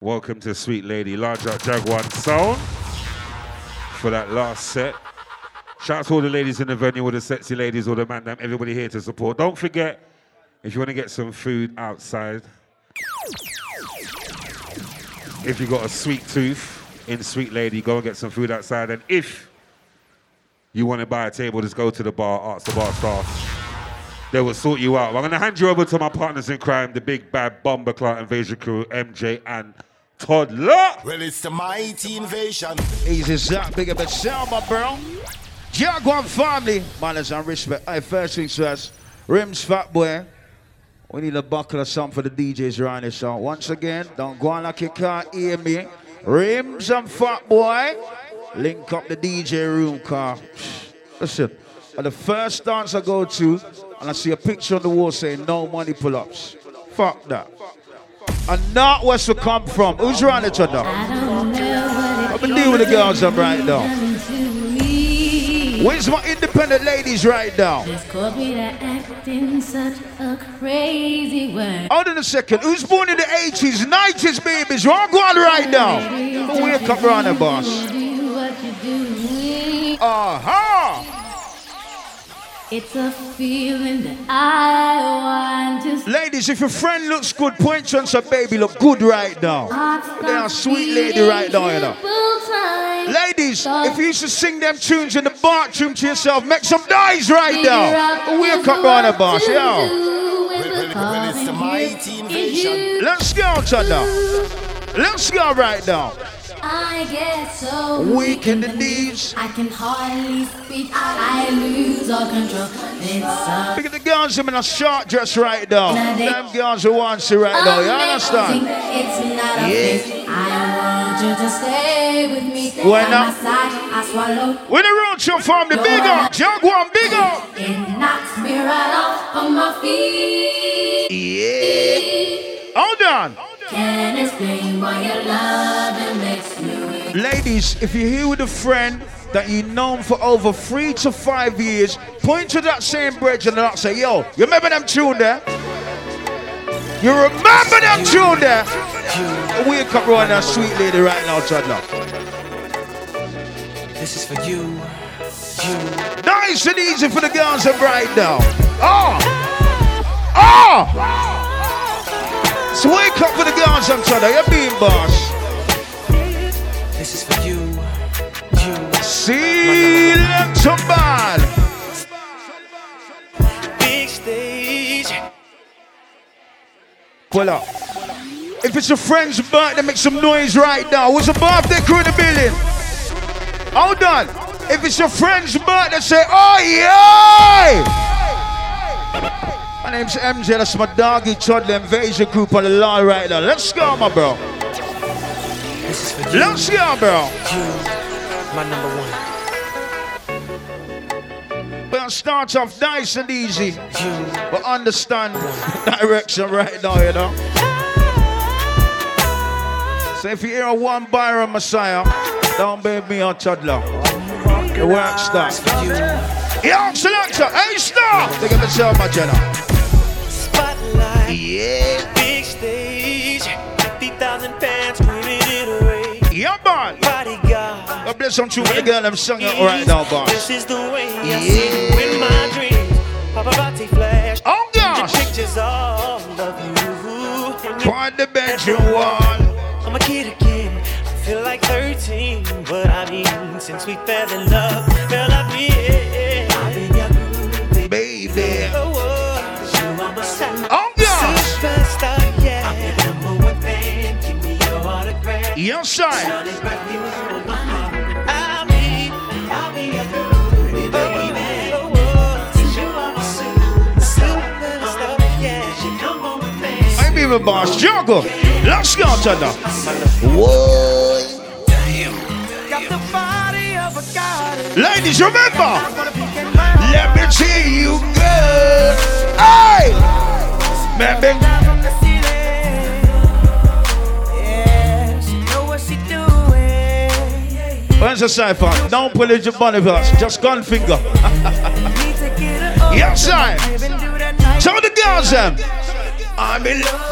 Welcome to Sweet Lady, Large Out Jaguar Sound for that last set. Shout out to all the ladies in the venue, all the sexy ladies, all the man, everybody here to support. Don't forget, if you want to get some food outside, if you've got a sweet tooth in Sweet Lady, go and get some food outside. And if you want to buy a table, just go to the bar, ask the bar staff. They will sort you out. I'm going to hand you over to my partners in crime, the big bad bomber clan invasion crew, MJ and Toddler. Well, it's the mighty invasion. Easy Zach, big up yourself, my bro. Jaguar family, manners and respect. Hey, first things first, Rims Fat Boy. We need a buckle or something for the DJs around here. So once again, don't go on like you can't hear me. Rims and Fat Boy, link up the DJ room car. Listen, at the first dance I go to, and I see a picture on the wall saying no money pull-ups. Fuck that. And not where she come from. Who's around each other? I've been dealing with the girls up right now. Where's my independent ladies right now? acting such a crazy way. Hold on a second. Who's born in the 80s, 90s, babies? Wrong one right now. Wake up, boss. Do what you do. Aha! It's a feeling that I want to Ladies, if your friend looks good, point to and say, baby, look good right now. They are sweet lady right now, you know. Ladies, if you used to sing them tunes in the bathroom to yourself, make some noise right now. Wake up, boss. Yo. It's the mighty invasion. Let's go, Chanda. Let's go right now. I get so Weak in the knees. I can hardly speak. I lose all control. It's Look at the girls in a short dress right now. Them girls who want you right now. You understand? It's not a face. I want you to stay with me. By not? my side, I swallow. When the road show from the big up, Jaguar big up. It knocks me right off of my feet. Yeah. Hold on. Can't explain why your love makes me weak. Ladies, if you're here with a friend that you've known for over three to five years, point to that same bridge and not say, yo, you remember them tune there? You remember them tune there? Wake up right now, sweet lady right now, Chadla. This is for you, you. Nice and easy for the girls and right now. Oh! Oh! So wake up for the girls and Chadla. You're being boss. This is for you, you. See, ball. Big stage. Pull up. If it's a friend's birthday, make some noise right now. What's a birthday crew in the building? Hold on. If it's your friend's birthday, say, oh yeah! My name's MJ, that's my doggy Chudley Invasion group on the line right now. Let's go, my bro. This is for Let's go, bro. you. My number one. We'll start off nice and easy, You. but understand direction right now, you know. So if you hear a one Byron Messiah, don't be me on Chudler. It work starts. You. Yo, selector, hey, stop! Look at myself, my Jenna. Spotlight. Bless some the girl I'm singing right now, boss. This is the way I Yeah. see my dreams. Paparazzi flash. Oh, gosh. Pictures all of you. On the bedroom wall. I'm a kid again. I feel like 13, but I mean, since we fell in love, fell I feel. I've been your groupie. Baby. Oh, oh, you are oh, my side. Oh, gosh. Superstar, yeah. I'm your number one fan. Give me your autograph. Yes, sir. Even boss. Juggle. Let's go, Chudler. Whoa. Got the body of a goddess. Ladies, remember. Wanna pick and burn. Let me see you good. Hey! Baby. from the ceiling. Yeah, she know what she doing. Where's the cipher? Don't pull it your bunny. Just gun finger. Need to get her up. Yes, sir. Tell the girls them. I'm in love.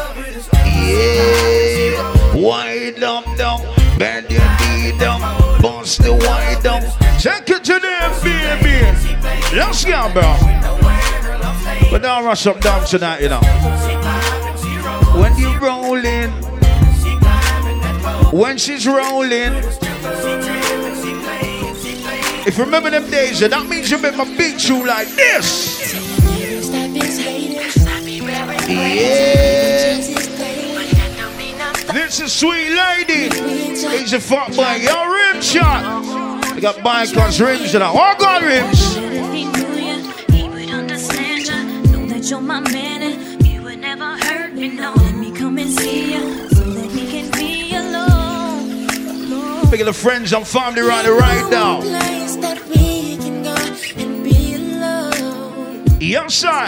Yeah. Wind up down, bend your knee down, bust the wind down. Take it to them, baby. Let's go, bro. But don't rush up down tonight, you know. When you rolling, when she's rolling. If you remember them days, that means you make my beat you like this. Yeah. This is sweet lady. He's a fuck boy. Yo, rim shot. I got bikers, rims, and I all got rims. You're my man and you would never hurt me. No, let me come and see you so that we can be alone. alone. Big of the friends and family right right now. Place that we can go and be alone. Yes, sir.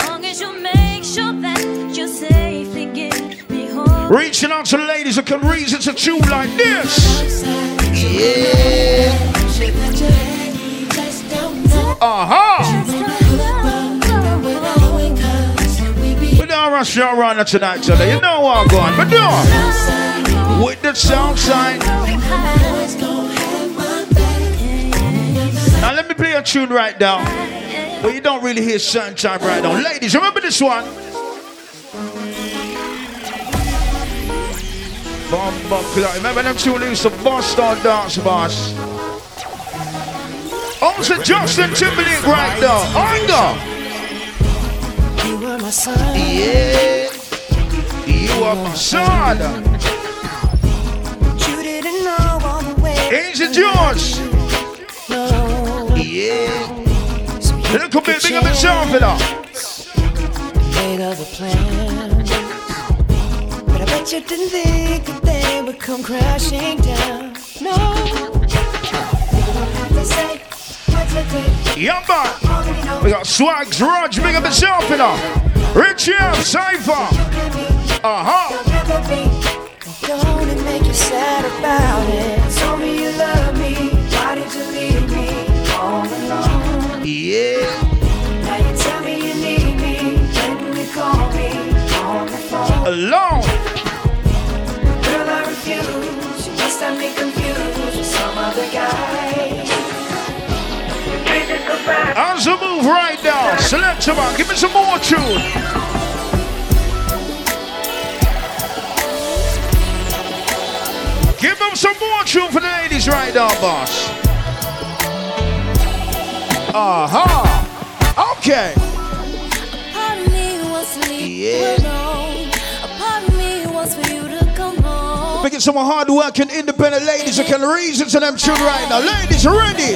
Reaching out to ladies who can reason to tune like this. Yeah. Uh huh. We don't rush your runner tonight, so you know what I'm going. But do with the sound sign. Now let me play a tune right now. But you don't really hear sunshine right now. Ladies, remember this one. Bomba clock. Remember them two used to bust on dance boss. Also Justin Timberlake right now. Anger. You were my son. Yeah. You are my son. You didn't know all the way. Angel George. No. Yeah. Little bit bigger than it up. Made other plans. But you didn't think that they would come crashing down. No. They say, what's a good Yeah, man. We got Swags, Raj, big up in up. Richie M, Cypher. Uh huh. Don't it make you sad about it? Told me you love me. Why did you leave me all alone? Yeah. Now you tell me you need me. When you call me on the phone. Alone. How's the move right now? Select some man. Give me some more tune. Give them some more tune for the ladies right now, boss. Uh huh. Okay. Part of me wants to leave Yeah. you alone. A part of me wants for you to come home. Making some hard working independent ladies who can reason to them tune right now. Ladies, ready?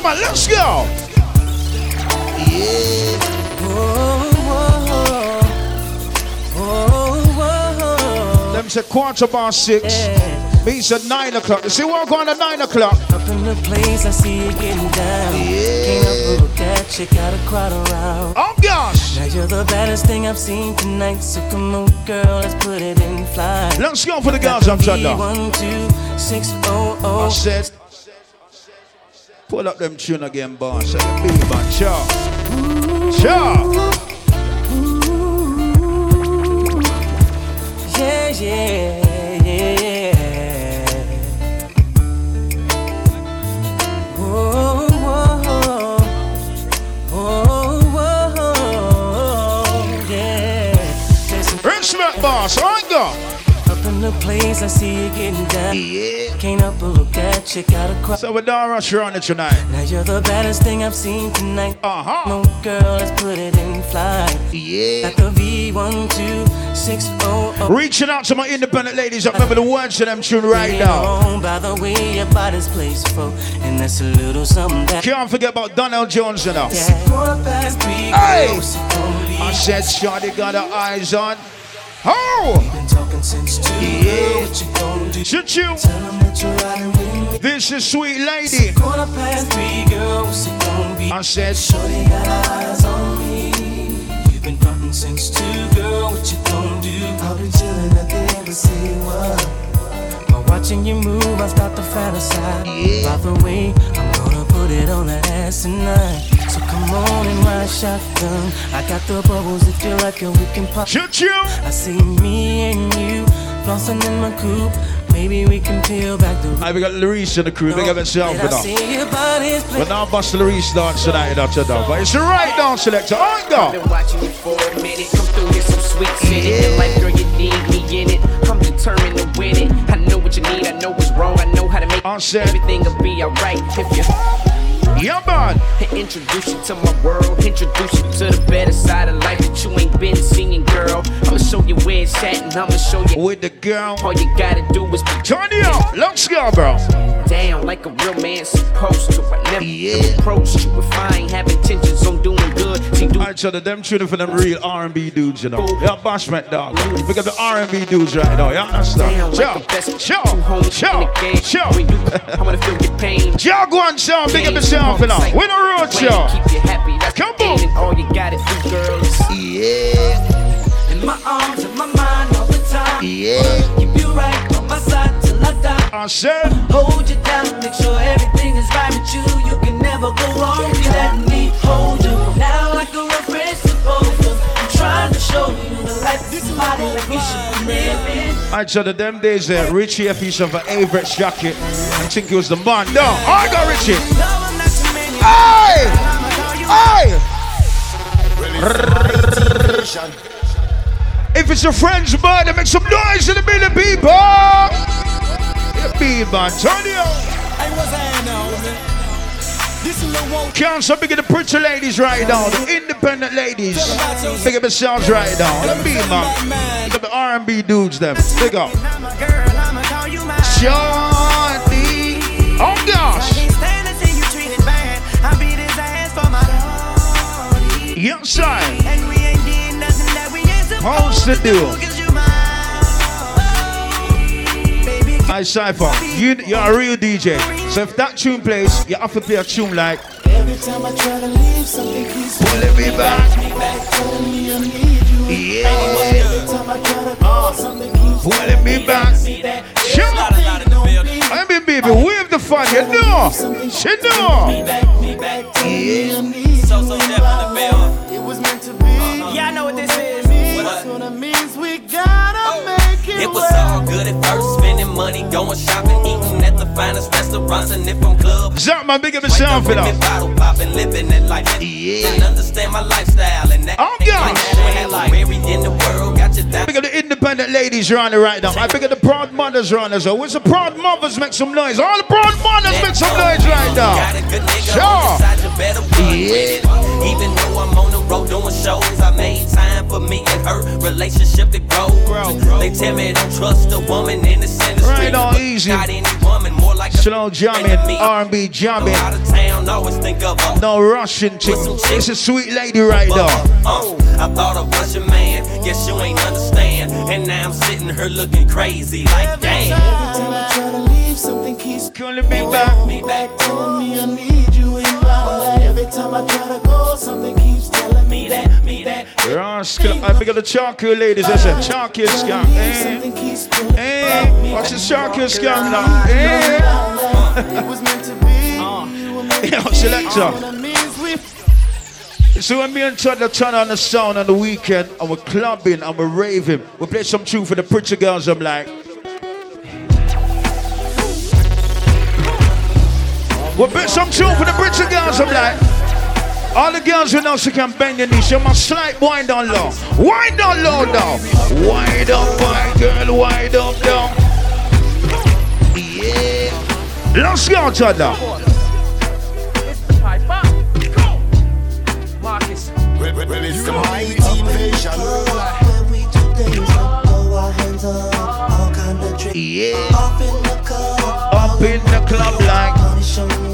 Some man. Let's go. Them said quarter past six. Me said nine o'clock. You see what going at nine o'clock? Up in the place, I see you getting down. Can't help but you, got a crowd around. Oh gosh. Now you're the baddest thing I've seen tonight. So come on, girl, let's put it in flight. Let's go for the girls I'm trying to. One, two, six, oh, I oh. said, pull up them tune again, boss. Say the beat, man. Sure. Sure. Yeah, yeah, yeah. Whoa, yeah. Listen, Respect, boss. I go. Up up in the place, I see you getting down. Yeah. Can't help but look at you, got a crowd. So we don't rush around it tonight. Now you're the baddest thing I've seen tonight. Uh-huh. No girl, let's put it in flight. Yeah. Like a V12600. Reaching out to my independent ladies, I remember the words to them tune right now. By the way, your body's placed for, and that's a little something that. Can't forget about Donell Jones you know. Yeah. Quarter past three, Hey! girls, it gon' be- I said Shawty got her eyes on. Oh! Talking since. Yeah. What you gon' do? Choo choo. Tell 'em that you're riding with me. This is Sweet Lady. Quarter past three, girl, what's it gon' be? I said. Shorty got eyes on me. You've been frontin' since two, girl. What you gon' do? I'll be chillin' at the embassy. What? While watching you move, I start to fantasize. Yeah. By the way, I'm gonna put it on that ass tonight. So come on and ride shotgun. I got the bubbles if you like it, we can pop. choo choo. I see me and you flossing in my coupe. Maybe we can peel back the. I we got Larice in the crew. Big up itself Did with I us. see your body's But now bust Larice dance tonight, that's a done. But it's the right dance selector. On go. Been watching you for a minute. Come through here, some sweet in it. And like, girl, you need me in it. I'm determined to win it. I know what you need. I know what's wrong. I know how to make I said- everything will be alright if you Yeah, man. introduce you to my world. Introduce you to the better side of life that you ain't been seeing, girl. I'ma show you where it's at, and I'ma show you. With the girl. All you gotta do is Turn it up. Let's go, bro. Down like a real man supposed to. I never Yeah. approached you if I ain't have intentions on doing good. See, do I tell them tuning for them real R&B dudes, you know. Yeah, bashment dog. Pick up the R&B dudes right now. You down understand? like Sure, the best two sure, homies in sure, the game. sure. When you, I wanna feel your pain. Jaguar sound, big up yourself, you know. We the road, show. Keep you happy. That's Come the on. and all you gotta do, girl, is Yeah, In my arms, in my mind all the time. yeah. Keep you right on my side I said, Hold you down, make sure everything is right with you. You can never go wrong. You let me hold you now like a supposed to. I'm trying to show you the life of somebody like we should be living. I tell you them days there, Richie a piece of an Averett jacket. I think he was the man. No, I got Richie. No, I'm not your man. Hey! I'ma call you Hey! If it's your friend's birthday, make some noise in the middle, of people. Yeah, people, turn it on. Hey, what's now. This is Lil Won't Can't so big of the pretty ladies right now, the independent ladies. Big up yourselves right now. Let me, man. Big up the R&B dudes, them. Big up. I'm a girl, I'ma call you mine. Shorty. Oh gosh. Can't stand to see you Baby, Cypher. You, you're a real DJ. So if that tune plays, you have to play a tune like. Every time I try to leave, something keeps Pulling me back. telling me I need you. Yeah. Every time I try to go, something keeps Pulling me back. Sure. I mean, baby, wave the fun. You know. You know. Yeah. So, so definitely It was meant to be. Yeah, I know what this is. That's what it means. We gotta make it. Was all good at first, spending money, going shopping, eating at the finest restaurants, and if I'm club, Zach, man, big up Wake yourself, up you with me know. bottle popping, living that life. Yeah. And understand my lifestyle and that. Oh, gosh. like that. In the world got you down. Big up the independent ladies around here right now. I big up the proud mothers around us. So, where's the proud mothers make some noise? All the proud mothers make some noise me relationship to grow. They tell me don't trust a woman in this industry. Right on, easy. Not any woman, more like a Slow jamming. R&B of town, always think of a No Russian chick. It's a sweet lady right now. Oh, uh, I thought I was your man. Guess you ain't understand. And now I'm sitting here looking crazy like damn. Every time I try to leave, something keeps Calling me back. me back, telling me I need you time I try to go, something keeps telling me that, me that. Rascal. I big up the charcoal ladies. I said charcoal scam. Eh, Something keeps pulling eh. What's the charcoal scam now? Eh. It was meant to be. Yo, selector. That means we So when me and Todd are turn on the sound on the weekend and we're clubbing and we're raving, we play some tune for the pretty girls. I'm like, we play some tune for the pretty girls. I'm like, All the girls who know she can bend your knees, you must slight wind down low. Wind down low now. Wind up, my girl, wind up down. Yeah. Let's go, Chada. Marcus. Well, well, it's the mighty invasion. When we do things like throw our hands up, all kind of drinks. Yeah. Up in the club, Up in the club like.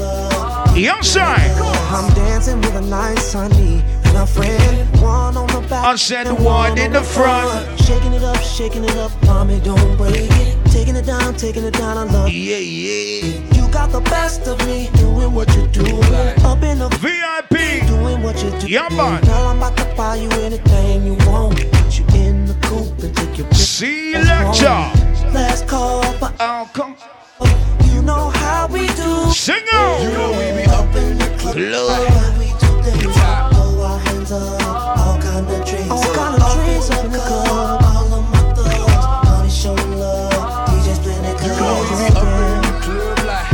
Money show love. Young side. I'm dancing with a nice honey and a friend. One on the back. I said and one in the front. Shaking it up, shaking it up, mommy, don't break it. Taking it down, taking it down, I love Yeah, yeah. You got the best of me, doing what you're doing. Up in the VIP. doing what you do. Yeah, man. Girl, I'm about to buy you anything you want. Put you in the coupe and take your See you later. Let's call for uh, Oh, come. you know how we do. Sing out. You know we be up in the club. Love. We do things throw our hands up, all kind of drinks. All kind of drinks up in the club. All of my thugs, money show love. DJs playing that good. Club like.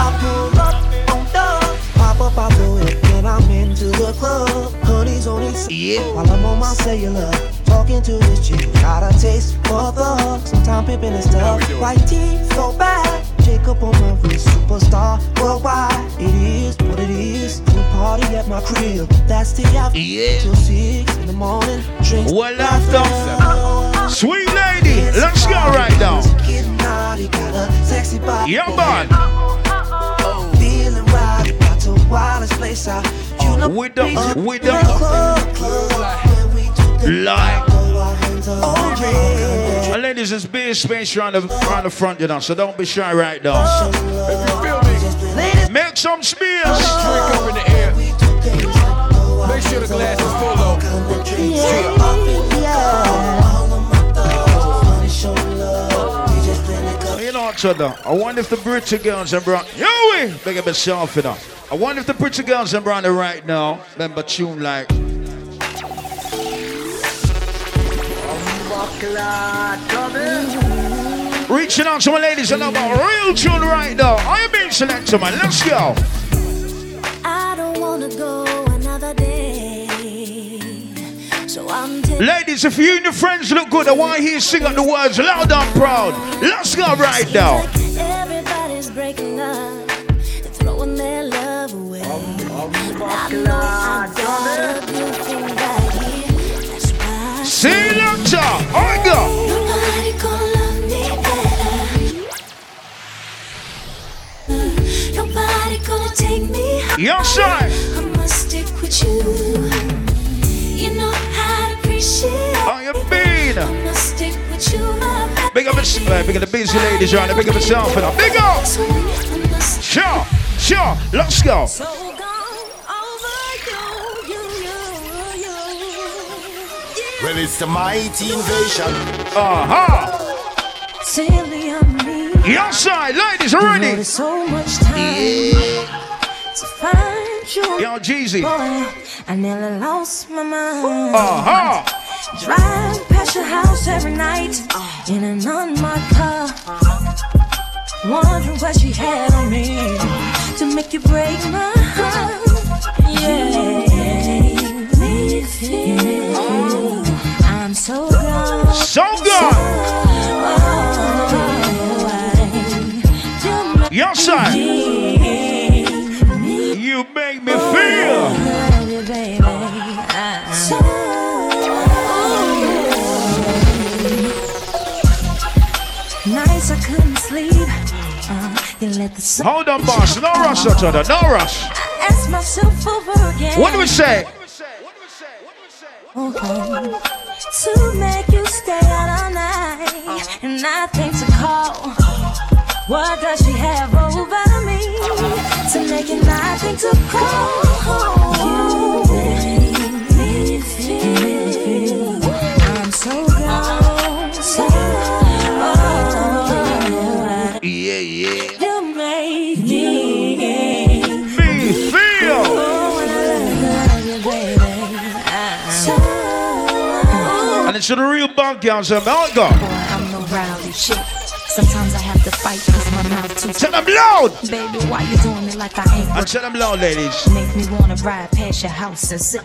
I pull up on dub, pop up out the whip, and I'm into the club. Honey's on his Yeah. while I'm on my cellular. Talking to this chick, got a taste for the hook. Sometime pimping and stuff. White teeth, so bad. Jacob on my wrist, superstar worldwide. It is what it is. Pool party at my crib. That's the after Yeah. till six in the morning. Drinks Well, after. Sweet lady. Let's go right now. Getting naughty, wildest place out. You know With the, with the, club, club, we do the like. throw our hands up. Oh yeah. And ladies, there's big space around the, around the front, you know, so don't be shy right now. Oh, if you feel me, Ladies, Make some space. Oh, drink up in the air. we do things like throw our Make sure the glass is full of. kind You other? I wonder if the British girls and brown. Yo, we big up yourself, you know. I wonder if the British girls and brown right now. Remember tune like. Reaching out to my ladies and about real tune right now. I am being selected, man. Let's go. I don't wanna go So Ladies, if you and your friends look good, I want to hear you sing out the words loud and proud. Let's go right now. Everybody's breaking up throwing their love away. I know I got a good thing right here. That's why Selector, I go. nobody gonna love me better. Nobody gonna take me higher. Yes, sir. I must stick with you. You know how to appreciate. How you been? I must stick with you, my baby. Big up, yourself, big up the busy ladies right there. Big up yourself, and big up. So I must Sure, sure. Let's go. Well, it's the mighty invasion. Uh-huh. Silly of me. Yes, sir. Ladies, are ready. So much time to find you. Yo, Jeezy. Boy, I nearly lost my mind. Uh-huh. Drive past your house every night in an unmarked car. Wondering what she had on me to make you break my heart. Yeah. I'm so gone. So good. Yes, sir. You make me feel. Hold on, boss. No rush, each other. No rush. I ask myself over again. What do we say? Oh, to make you stay out all night and I think to call. What does she have over me to make it nothing to call? You so And to the real bunk girls. and How it go? I'm no rowdy shit. Sometimes I have to fight cause my mouth too Tell them loud! Baby, why you doing me like I ain't I tell them loud, ladies. Make me wanna ride past your house and sit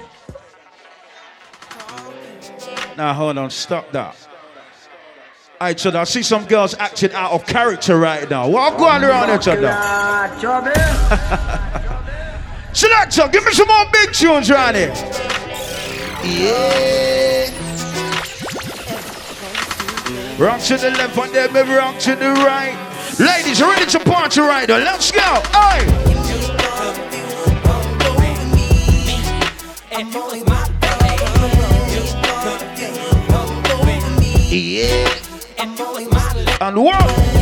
Now hold on, stop that. Alright, so I see some girls acting out of character right now. What going around here, Chada? Selector, give me some more big tunes right here. Yeah. Rock to the left and then maybe rock to the right. Ladies, ready to party right now. Let's go. Yeah. And what?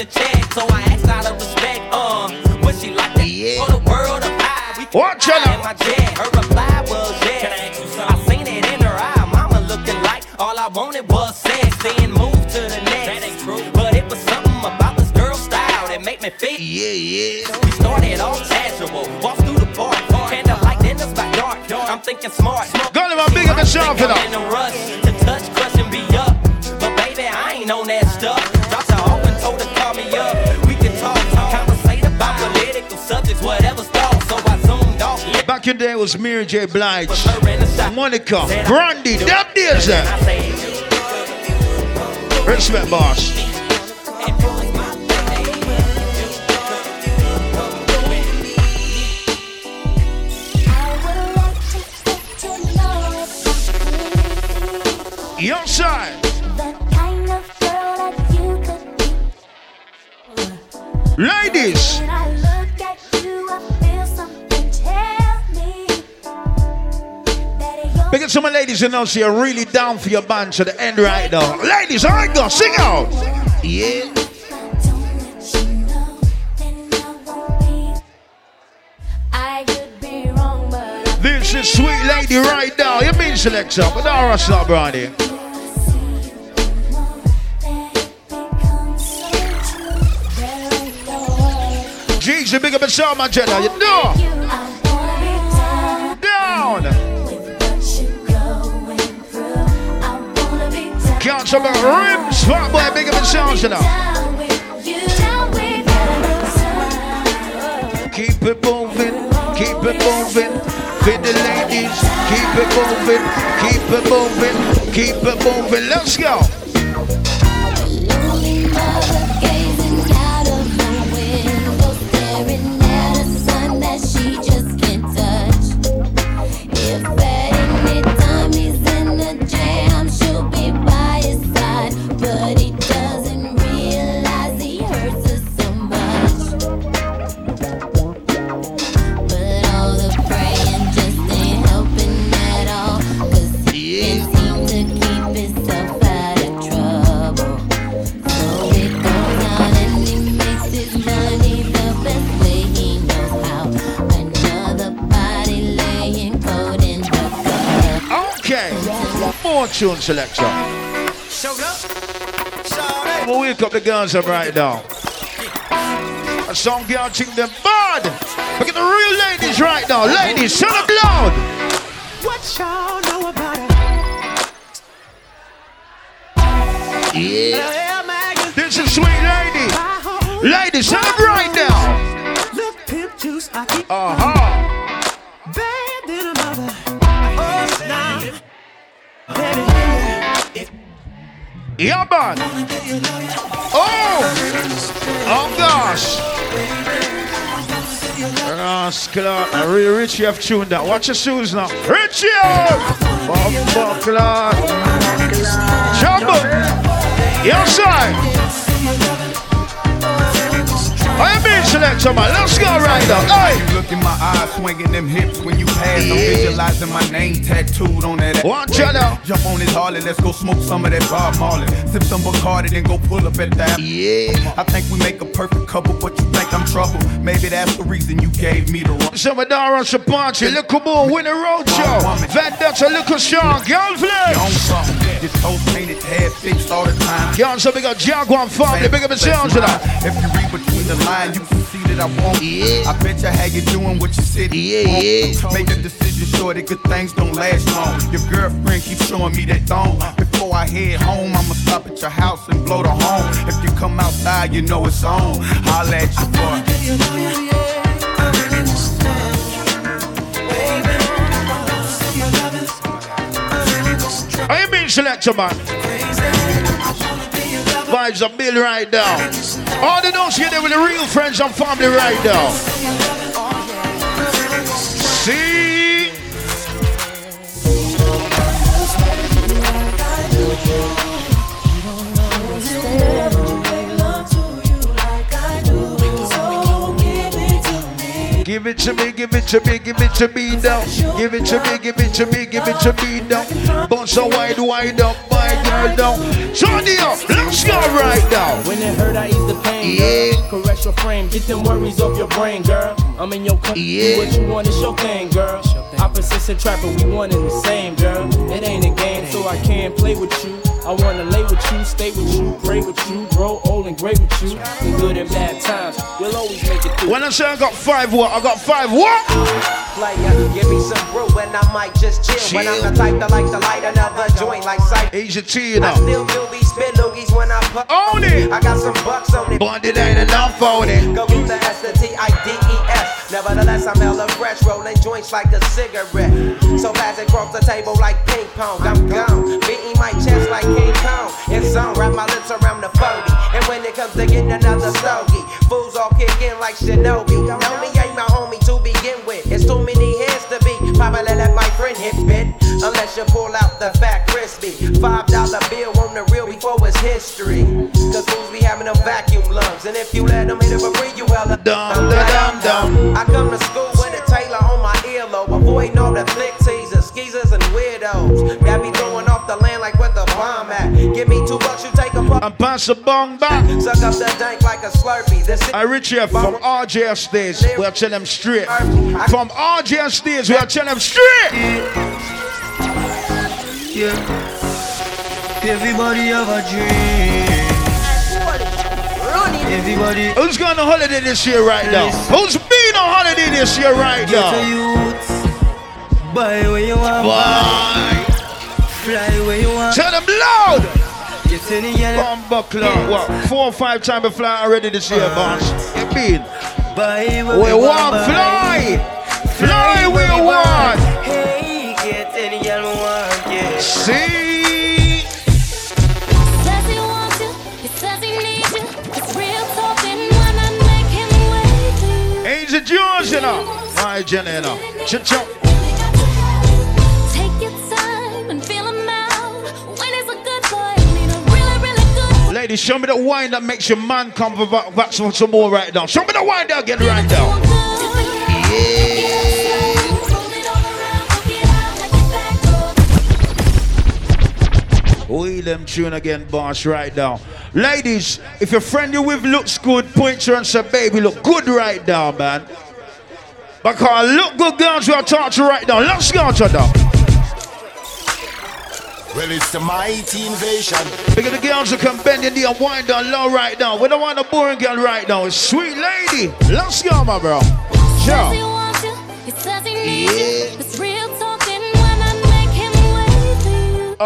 The check. So I asked out of respect, uh, would she like that for the world of pie? We Watch fly out. in my jet. Her reply was yes. I seen it in her eye, mama looking like all I wanted was sex. Then move to the next. That ain't true. But it was something about this girl style that made me feel. Yeah, yeah. We started off casual, walked through the park, candle light in the dark. I'm thinking smart. Go to my big up and shout for that. Back in the day it was Mary J. Blige, Monica, Brandy, days there. Respect, boss. Who know she are really down for your band to the end right now. Ladies, all right, go sing out. Yeah. This is sweet lady right now. You mean selector, but don't rush up, Brady. G's, you big up yourself, my Jenna. You know. Talk about rims. Fat boy, big up yourself, you know. Keep it moving, keep it moving. For the ladies, keep it moving, keep it moving, keep it moving. Let's go. Tune selection. We'll wake up the girls up right now. A song girl think them bad. Look at the real ladies right now. Ladies, turn up loud. What y'all know about it? Yeah. This is sweet lady. Ladies, turn up right Yeah. Oh. Oh, gosh. Rascal, really Richie have tuned that. Watch your shoes now. Richie! Clock. Jumbo. Your side. I in selector, man. Let's go right now. Hey. You look in my eyes, swinging them hips when you pass. I'm visualizing my name tattooed on that. Watch out now. Jump on this Harley, let's go smoke some of that Bob Marley. Sip some Bacardi, then go pull up at that. Yeah. I think we make a perfect couple, but you think I'm trouble. Maybe that's the reason you gave me the wrong. Some of Dara Shapanchi, look at more winning road show. Von Dutch, look at Sean, girl flex. This toast painted, head fixed all the time. Girl, so big up Jaguar family, big up sounds of. If you read between the lines, you see that I won't. Yeah. I bet you how you doing what you said. you Yeah, yeah. Make a decision sure that good things don't last long. Your girlfriend keeps showing me that thong. Before I head home, I'ma stop at your house and blow the horn. If you come outside, you know it's on. Holla at your boy. I ain't been selector, man. Vibes are built right now. All the notes here, they with the real friends and family right now. Give it to me, give it to me, give it to me now. Give it to me, give it to me, give it to me now. Bounce so wide, wide up, my girl down. Turn it up, let's go right now. When it hurt, I ease the pain. Yeah. Girl. Caress your frame, get them worries off your brain, girl. I'm in your country, Yeah. do what you want, it's your thing, girl. Opposites attract, but we one and the same, girl. It ain't a game, so I can't play with you. I wanna lay with you, stay with you, pray with you, grow old and great with you. In good and bad times, we'll always make it through. When I say I got five what? I got five what? Player, give me some brew and I might just chill. When I'm the type to like to light another joint like sight. Asia T, you I know. still do be spit loogies when I put Own it. I got some bucks on it. But it ain't enough on it. Go through the S, the T, I, D, E, S. Nevertheless, I'm hella fresh, rolling joints like a cigarette. So fast across the table like ping pong. I'm gone, beating my chest like King Kong. It's on, wrap my lips around the 40. And when it comes to getting another stogie, fools all kick in like Shinobi. Know me ain't my homie to begin with. It's too many hands to be. Probably let friend hit bit. Unless you pull out the fat crispy. Five dollar bill on the real before it's history. Cause fools be having them vacuum lungs. And if you let them hit it for free, you hella Dum, da, dum, dum. I come to school with a Taylor on my earlobe. Avoiding all the flick teasers, skeezers, and weirdos. Got me throwing off the land like Give me two bucks, you take a puff. And pass the bong back. Suck up the dank like a slurpee. This I reach here from RJ stage. We'll tell them straight. From RJ stage, we'll tell them straight. Everybody have a dream. Everybody Who's going on holiday this year right now? Who's been on holiday this year right now? youth. Buy where you want. Why? Fly where you want. Tell them loud. Get any girl. Bomb buckler. What? Four or five times we fly already this year, boss. You mean? Buy We want fly. Fly we want. Hey, get any girl we want. Yeah. See? Says he wants you, he says he needs you. It's real talking when I make him wait for you. Angel Jones, you know. My Jenny, you know. Chip Ladies, show me the wine that makes your man come for back, back some, some more right now. Show me the wine there, get right now. Wheel them tune again, boss, right now. Ladies, if your friend you with looks good, point to her and say, baby, look good right now, man. Because look good girls we are talking to right now. Let's go to them. Well, it's the mighty invasion. Look at the girls who can bend in the and wind down low right now. We don't want a boring girl right now. Sweet lady. Let's go, my bro. Says he Sure. wants you, he says he needs Yeah. you. It's real talking when I make him wait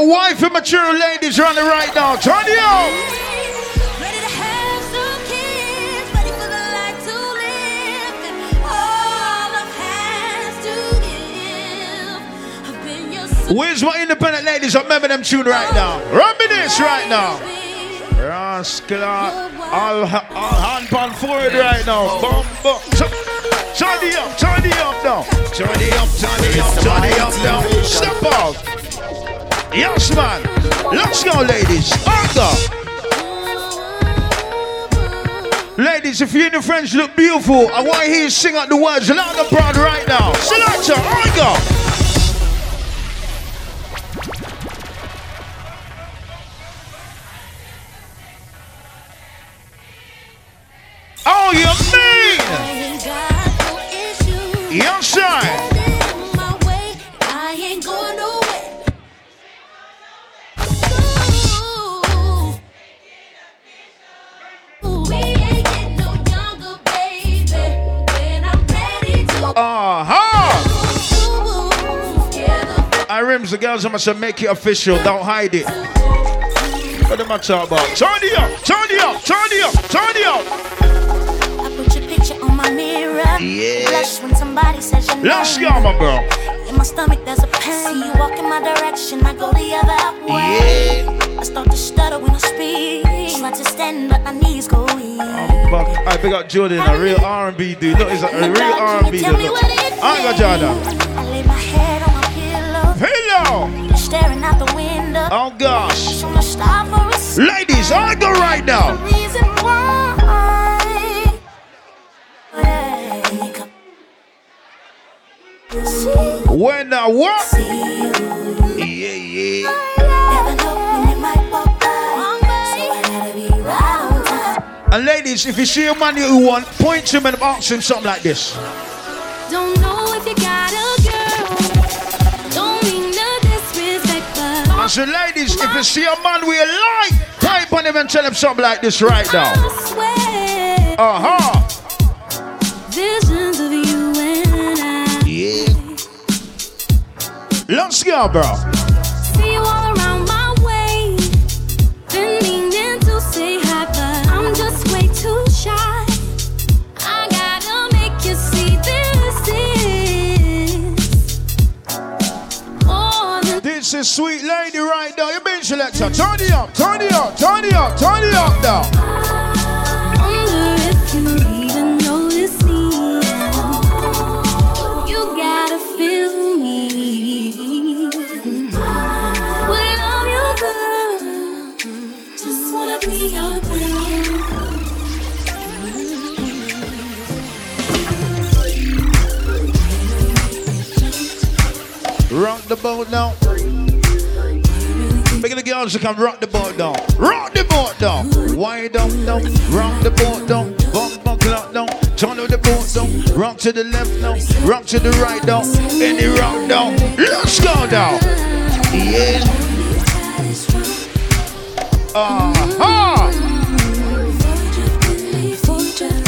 up my wife and mature ladies running right now. Turn it on. Ready to have some kids, ready for the life to live, and all I've had to give. I've been your Where's my independent ladies? Remember them tune right now. This right now. Rascal, all, all hand on forward right now. Bum, bum. Turn it up, turn it up now. Turn it up, turn it up, turn it up now. Step off. Yes, man. Let's go, ladies. Arthur. Ladies, if you and your friends look beautiful, I want to hear you sing out the words loud and proud right now. Selector. Oh, The girls, I must make it official. Don't hide it. What am I talking about? Turn it up, turn it up, turn it up, turn it up. I put your picture on my mirror. Yeah. Blush when somebody says your Let's go, my girl. In my stomach, there's a pain. See you walk in my direction, I go the other way. Yeah. I start to stutter when I speak. Try to stand, but my knees go weak. But I big up Jordan, a real R&B dude. Look, he's a, a real R&B dude. Look. I ain't got Jordan. I lay my head on my pillow. Pillow. Staring out the window. Oh gosh. So much stop for a second. Ladies, I go right now. Reason why. Wake up. See When I walk. Yeah, yeah. Never know when you might walk by. So I gotta be right on time. And ladies, if you see a man you want, point to him and ask him something like this. Don't know so ladies, if you see a man we like, point on him and tell him something like this right now. Uh-huh. Visions of you and I. Yeah. Let's go, bro. This sweet lady right now. You been selector. Turn it up, turn it up, turn it up, turn it up now. Wonder if you even notice me. You gotta feel me. Without you, girl, just wanna be your friend. Rock the boat now. Make the girls to come rock the boat down. Rock the boat down. Wind up down. Rock the boat down. Bump buckle up down. Turn the boat down. Rock to the left now. Rock to the right down. Any rock down. Let's go down. Yeah. Uh-huh.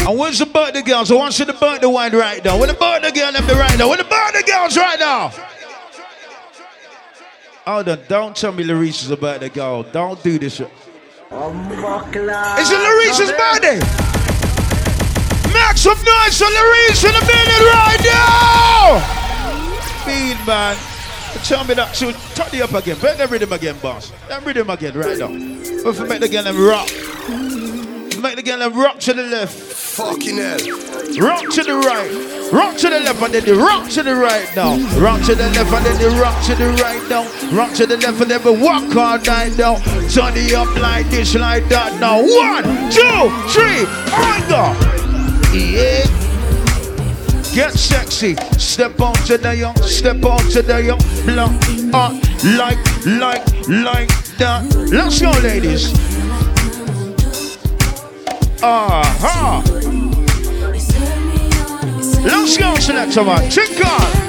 And where's the birthday girls? I want you to birthday wine right now. Where the birthday girl left the right now? Where the birthday girls right now? Hold on, don't tell me Larice is a birthday girl. Don't do this. shit. Is it Larice's birthday? Make some noise for Larice in the building right now! Bean, man. Tell me that. Turn it up again. Bend the rhythm again, boss. That rhythm again right now. If we make the girl them rock. Make the girl them rock to the left. Fucking hell. Rock to the right. Rock to the left and then the rock to the right now. Rock to the left and then the rock to the right now. Rock to the left and then we walk all night now. Turn it up like this, like that now. One, two, three, on go. Yeah. Get sexy. Step on to the young. Step on to the young. Block on like, like, like that. Let's go, ladies. Uh-huh. Let's go, selector man. Chick on.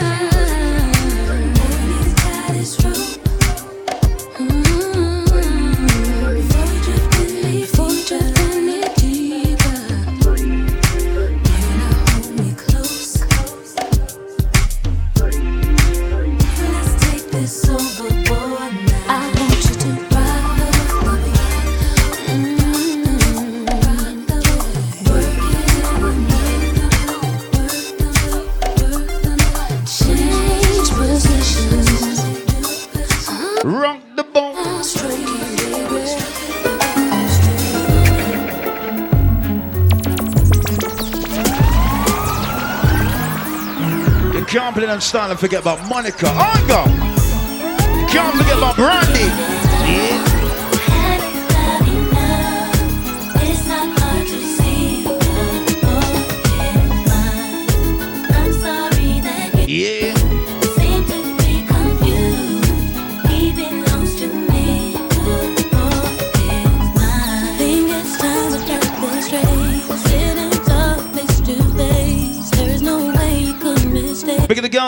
Can't style and forget about Monica. On go. Can't forget about Brandy. Yeah.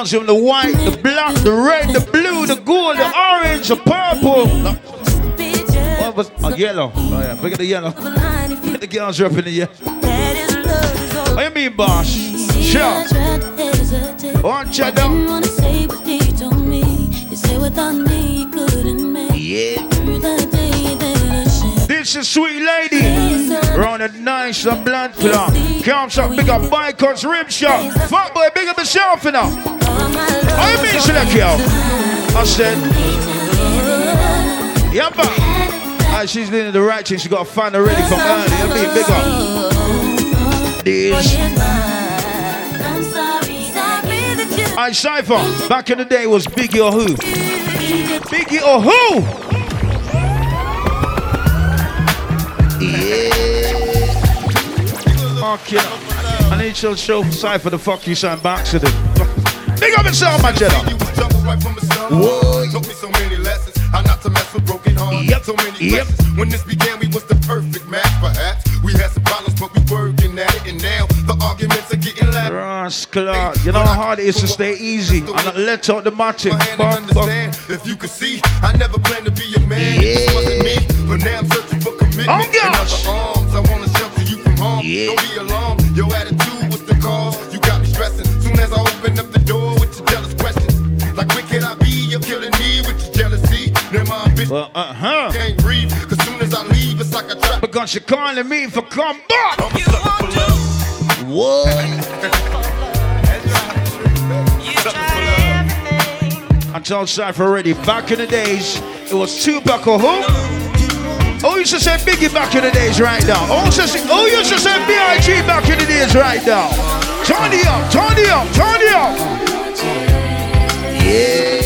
The from the white, the black, the red, the blue, the gold, the orange, the purple. No, What was oh, yellow? Oh yeah, pick the yellow. Pick the girls up in the yellow. What you mean, boss? Sure. One check I didn't wanna say what he told me. He said without me he couldn't make Yeah. This is sweet lady. Round a nice and blood clot. Comes up, big up Bycot's rib shot. Fuck boy, big up yourself you. How you mean, select yo? I said, yeah, but ah, she's doing the right thing. She got a fan already from early. I'm being big up. This. You I Cypher, back in the day was Biggie or who? Biggie or who? Yeah. Okay. I need you to show Cypher the fuck you sound by accident. Big up yourself, my Jedi. Whoa. Taught me so many lessons. How not to mess with broken hearts. Yep. So many Yep. lessons. When this began, we was the perfect match, perhaps. We had some problems, but we working at it. And now the arguments are getting loud. Rascal, you know how hard it is to stay easy and let out the matic. My hand and Fuck, fuck. If you could see, I never planned to be a man. This wasn't me. But now I'm searching for commitment. Oh, and gosh. other arms. I wanna shelter you from harm. Yeah. Don't be alarmed. Your attitude was the cause. You got me stressing. Soon as I open up the door with your jealous questions. Like, where can I be? You're killing me with your jealousy. Now my bitch Well, uh huh. can't breathe. Cause soon as I leave, it's like a trap. Because you're calling me for come back. I'm a sucker for love. Whoa. I told Cypher already, back in the days, it was Tupac or who? Used to say Biggie back in the days right now? Who used to say, who used to say B.I.G. back in the days right now? Turn it up, turn it up, turn it up. Yeah.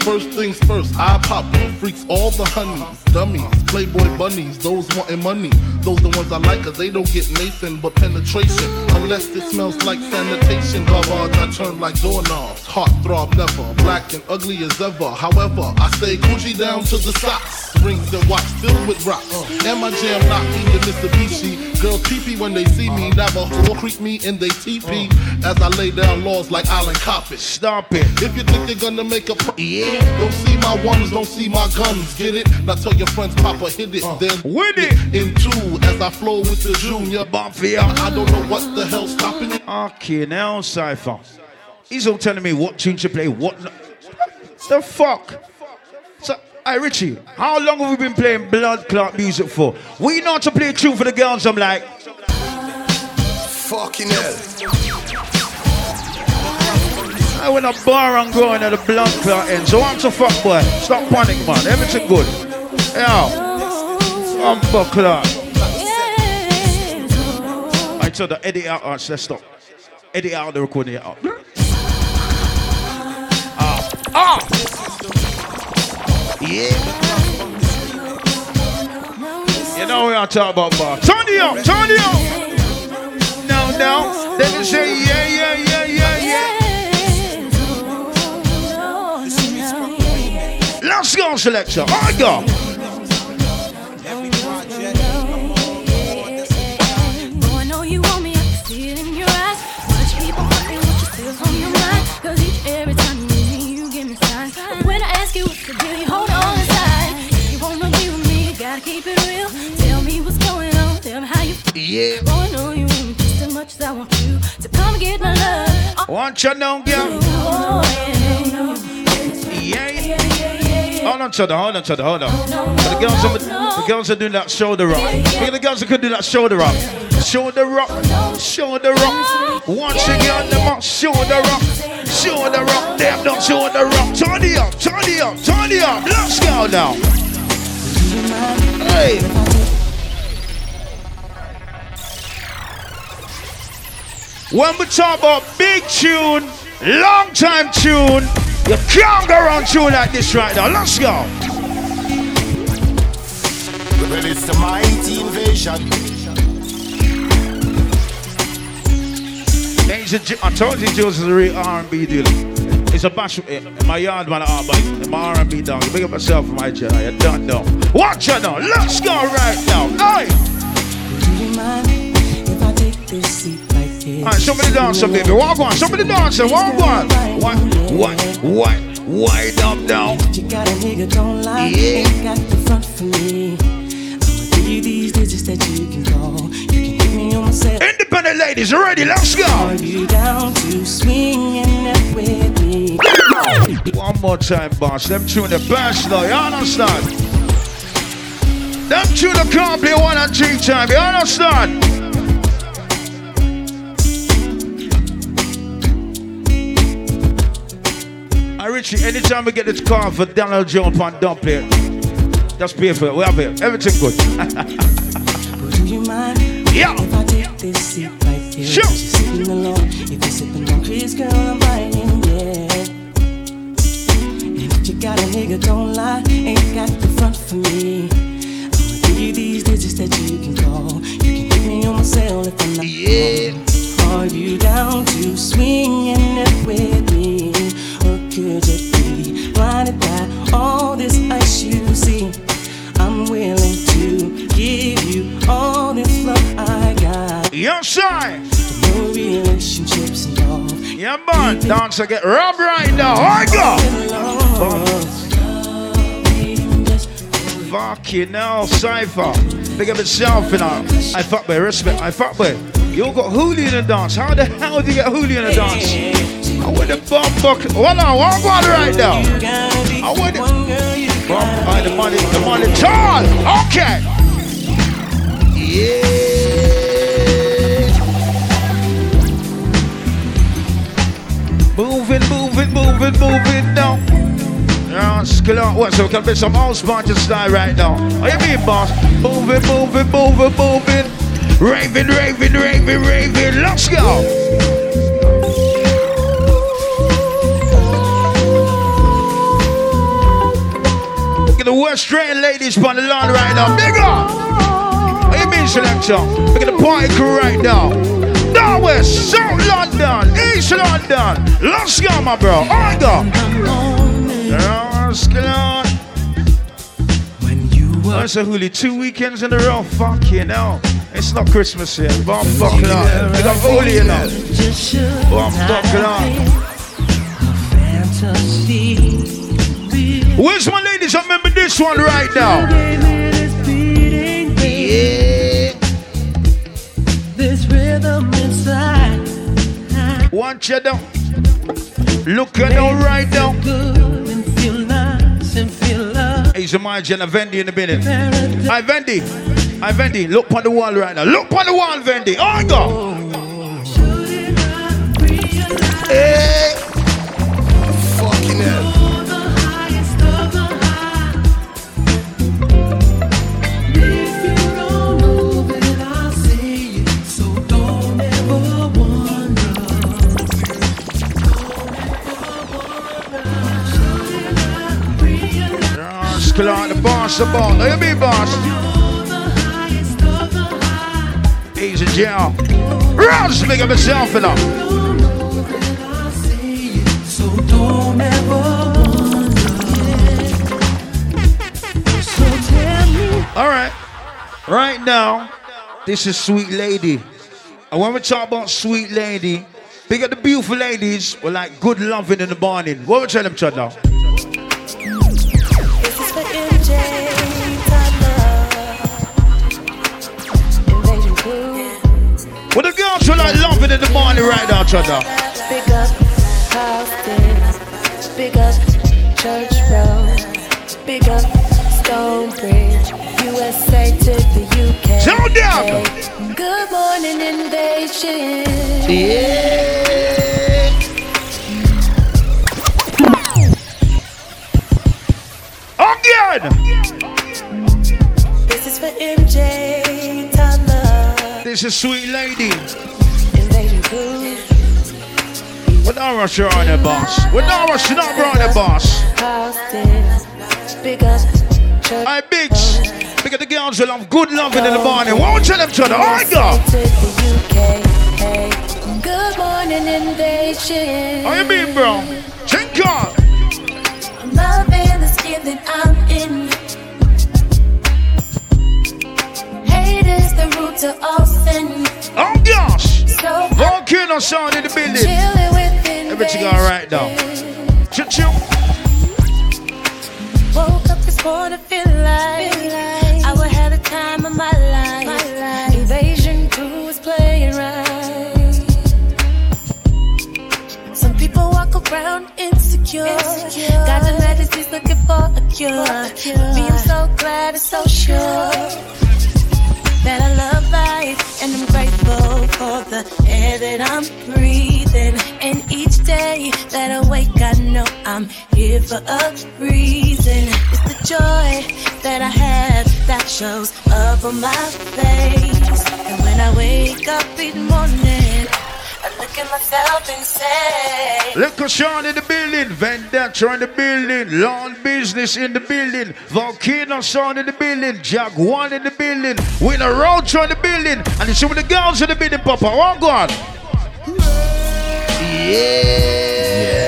First things first, I pop freaks all the honeys, dummies, playboy bunnies, those wanting money. Those the ones I like, cause they don't get Nathan but penetration. Unless it smells like sanitation. Garbage, I turn like doorknobs. Heart throb never, black and ugly as ever. However, I stay Coogi down to the socks. Rings and watch filled with rocks. And my jam knocking the Mitsubishi. Girls peepee when they see me. Navajo creep me in they teepee. As I lay down laws like Island Coppet. Stop it. If you think they're gonna make a Yeah. don't see my ones, don't see my guns. Get it? Now tell your friends, Papa hit it. Uh. Then With it. in two as I flow with the junior. Mafia. I don't know what the hell's stopping it. Okay, now Cypher. He's all telling me what tune to play, what. No. The fuck? So, hey Richie, how long have we been playing blood clot music for? We know how to play a tune for the girls. I'm like, Fucking hell. I went a bar and going at the blood clot end. So I'm to fuck boy. Stop panic, man. Everything good. Yeah. I'm fuck clot. I told the edit out. Alright, let's stop. Edit out the recording. Out. Ah. Ah. Yeah. You know what I'm talking about, bar. Turn it up, turn it up. No, no. Let me say, yeah, yeah, yeah, yeah, yeah. Let's go, selection. I go. Yeah. Oh, I know you want just as much as I want you to come and get my love. Want you now, girl? Oh, Yeah. Hold on, Cheddar, hold on, Cheddar, hold on. The girls, are, the girls are doing that shoulder up. Look the girls that could do that shoulder up. Show the rock, show the rock. Once again, the rock, show the rock, show the rock. Them don't show the rock. Turn it up, turn it up, turn it up. Let's go now. Hey. When we talk about big tune, long time tune, you can't go around tune like this right now. Let's go. Well, it's the mighty invasion. Ancient Ju- I told you Jules is a real R&B dealer. It's a bash. in My yard man, ah, but my R&B dog. Big up myself for my channel. You done now. Watch it now. Let's go right now. Hey. Do you mind if I take this seat right here? All right, somebody dancer, baby. Walk on. Somebody dancer. Walk on. What? What? What? Wind up now. You got a nigga don't lie, Yeah. ain't got the front for me. I'ma give you these digits that you can call. You can hit me on my cell. Independent ladies, ready? Let's go. Are you down to swinging up with me? One more time, boss. Them tune the best though. You understand? Them tune the play one and three time. You understand? Richie, anytime we get this car for Donell Jones and dump it, just pay for it. We have it. Everything good. Do you mind Yeah. if I take this seat right here? Sure. Sitting alone. If you're sipping on Chris, girl, I'm. And you got a nigga, don't lie, ain't got the front for me. I'ma give you these digits that you can call. You can hit me on my cell if I'm not Yeah. Are you down to swinging it with me? Could you be blinded by all this ice you see? I'm willing to give you all this love I got. Sir. No relationships involved. Yeah, man. Dancer get robbed right now. I go. Fucking hell, Cypher. Big up yourself, you know. I fuck with respect. I fuck with. You all got Hooli in the dance. How the hell do you get Hooli in the dance? Want the bomb bucket. Hold on, walk on right now. I want it. Bomb, uh, the money, the money. Tall. Okay. Yeah. Moving, moving, moving, moving now. Yeah, skill out what? So we can be some house party style right now. What you mean, boss? Moving, moving, moving, moving. Raving, raving, raving, raving. Let's go. Look at the West Australian ladies on the lawn right now. Big up. What you mean, selector? Look at the party crew right now. Northwest, South London, East London. Let's go, my bro. I go. Let's go. That's a hooli. Two weekends in a row. Fucking hell. It's not Christmas yet. But I'm fucking up. I got holy enough. But I'm fucking up. Where's my ladies? I remember this one right now. Yeah. This rhythm inside. Want you down. Look at them right now. Good and feel nice and feel love. He's a my Jenna Vendi in a minute. Hi, Vendi. Hi, Vendi. Look on the wall right now. Look on the wall, Vendi. Oh, on go. Hey. Fucking boss, boss. Look at me, boss. In jail. Rouse, make up himself enough. All right. Right now, this is Sweet Lady. And when we talk about Sweet Lady, big up the beautiful ladies with like good loving in the morning. What we tell them, Chad now? Crew. Well, the girls who like loving in the morning right now, Chad now. Big up Houston. Big up Church Road. Big up Stonebridge. USA to the UK. Tell them. Good morning. invasion. Again! This is for MJ. This is sweet lady. With our rush you're on the boss. With our rush you're not on the boss. Houses. Big up. Bigs. Big up the girls who love good loving in the morning. Won't tell them to the I go. To the UK. Hey. Good morning invasion. How you mean, bro? Drink on. I'm loving the skin that I'm in. Hate is the root to all sin. Oh gosh. So Volcano sound in the building. chilling within. Everything all right now. Choo choo. Woke up this morning feeling like I would have the time of my life. Invasion crew is playing right. Some people walk around insecure. Got the medicines looking for a cure. But me, I'm so glad and so sure that I love life and I'm grateful for the air that I'm breathing. And each day that I wake, I know I'm here for a reason. It's the joy that I have that shows up on my face. And when I wake up in the morning, I look at myself and say, Look Sean in the building, Vendetta in the building, Lawn Business in the building, Volcano Sound in the building, Jack One in the building, Winner Roach in the building, and you see with the girls in the building, Papa. Oh, One God. Yeah. yeah.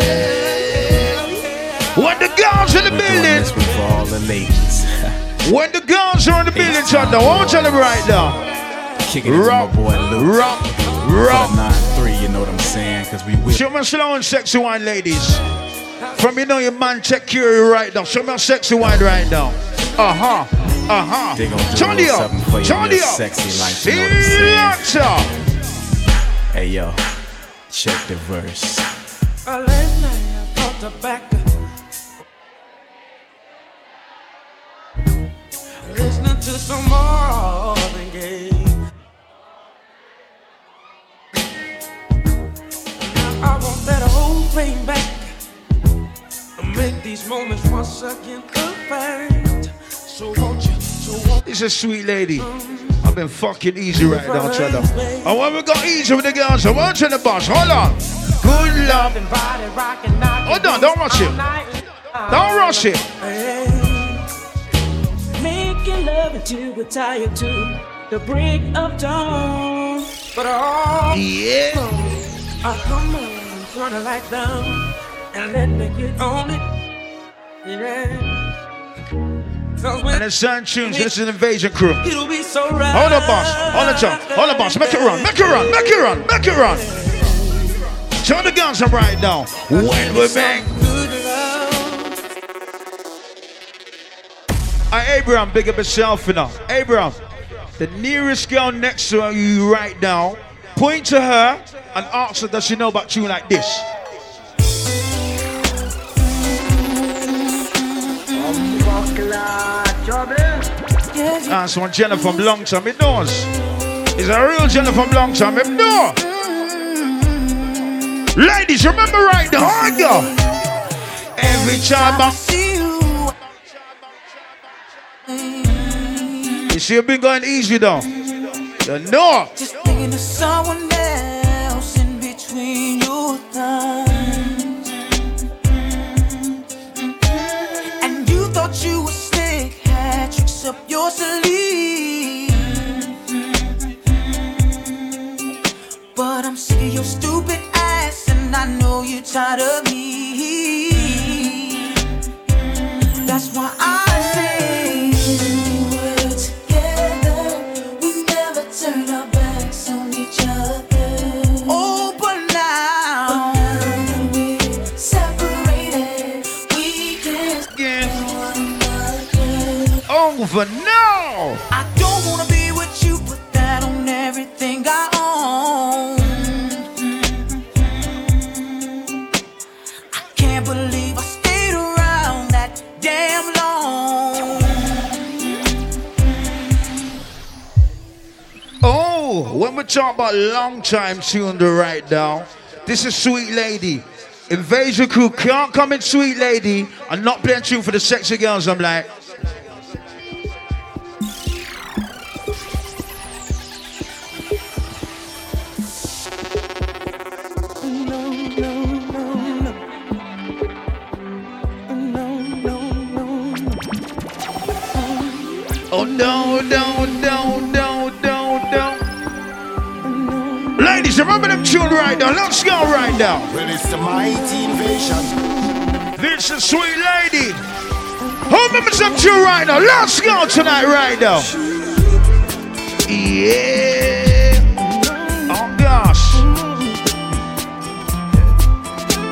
When the girls in the building, for all the ladies. when the girls are in the building, Thunder, I want to tell them right now. Kicking it my boy Luke. Rock, rock. Saying? Because we will. Show me slow and sexy wine, ladies. From you know your man check you right now. Show me a sexy wine right now. Uh huh. Uh huh. They gonna do Turn it up. something for you Turn it up. sexy like you know what I'm saying. Selector. Hey yo, check the verse. Last night I thought about listening to some more than game. Thing back. Make these moments once again perfect. So won't you? So won't This is sweet lady. I've been fucking easy right now, Cheddar. And when we got easy with the girls, I want you the boss. Hold on. Good love. Hold on, don't rush it. Don't rush it. Making love until we're tired to the break of dawn. But all Yeah. I come on, the light down and let me get on it. Yeah. And the sun tunes. This is an invasion crew. it'll be so right. Hold on, boss. Hold on, John. Hold on, boss. Make it run. Make it run. Make it run. Make it run. Turn the guns up right now. When we bang. Hey, Abraham, big up yourself you know. Abraham, the nearest girl next to you right now, point to her and ask her, does she know about you like this? Ah, That's one Jenna from long time. It knows. It's a real Jenna from long time. It know. Ladies, remember right now. I go. Every time I see you. You see, you've been going easy though. You know. Thinking of someone else in between your thighs. And you thought you were slick, had tricks up your sleeve. But I'm sick of your stupid ass, and I know you're tired of me. That's why I talk about long time tune to right now, this is Sweet Lady. Invasion crew can't come in Sweet Lady and not play a tune for the sexy girls. I'm like, right now. Let's go right now. Well, it's the mighty invasion. This is Sweet Lady. Who remembers them tune right now? Let's go tonight right now. Yeah. Oh gosh.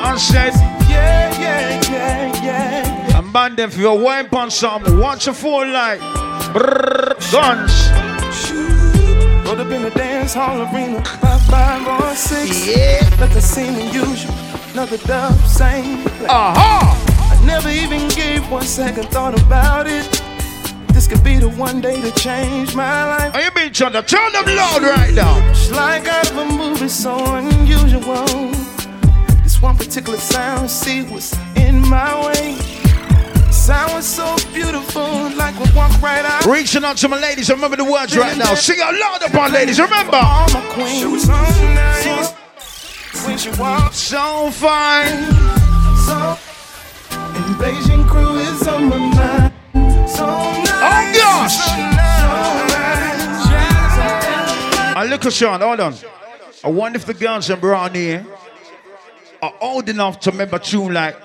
I said, Yeah, yeah, yeah, yeah. I'm them for your wine on something. Watch your full light. Brrr, guns. Rolled up in the dance hall arena, five, five or six. Yeah. Like the scene usual, another dub, same. Uh huh. I never even gave one second thought about it. This could be the one day to change my life. Are you being trying to turn them loud right now? It's like out of a movie, so unusual. This one particular sound, see, was in my way. Sound so beautiful, like we walk right out. Reaching out to my ladies, remember the words right now. Sing out loud upon ladies, remember. All my queens. She was so nice. When she walked, So fine. so. Invasion crew is on my mind. So nice. Oh gosh! So nice. And look at Sean, hold on. I wonder if the girls in brown here eh? are old enough to remember tune like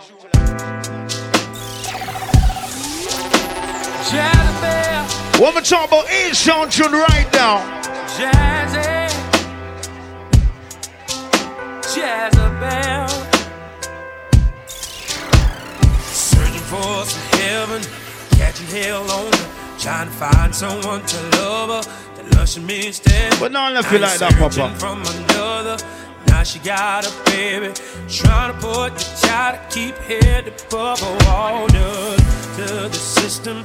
Jezebel, what we talk about is Sean tune right now. Jazzy, Jezebel. Searching for some heaven, catching hell on her, trying to find someone to love her. And misty. But now I feel like that, Papa. From another. Now she got a baby, trying to put the child to keep head above water to the system.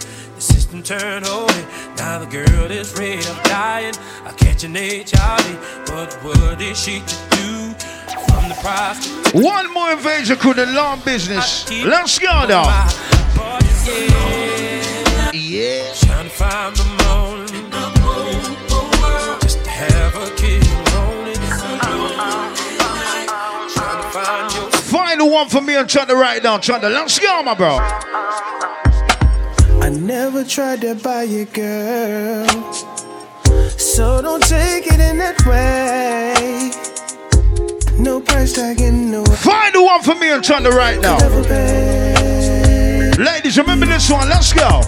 The system turned holy. Now the girl is afraid of dying, of catching HIV. But what is she to do from the prostitute? One more invasion crew, the long business. Let's go now. Yeah. Yeah. Trying to find the morning. Just to have a kid on it. Trying to find your Final one for me and trying to write down. Trying to let's go, my bro. Uh, uh, uh, Never tried to buy you, girl. So don't take it in that way. No price tag in no Final one for me and trying to write down. Ladies, remember this one. Let's go.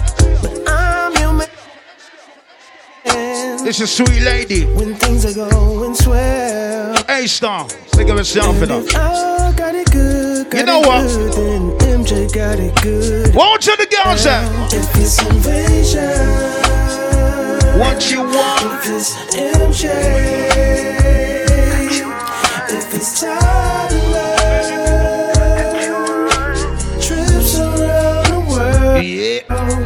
This is Sweet Lady. When things are going swell. A star. Think of yourself for that. I got it good. Got You know what? Good, then MJ got it good. The girls at? If it's invasion. What you want? If it's MJ. If it's Tyler. Trips around the world. Yeah. Oh,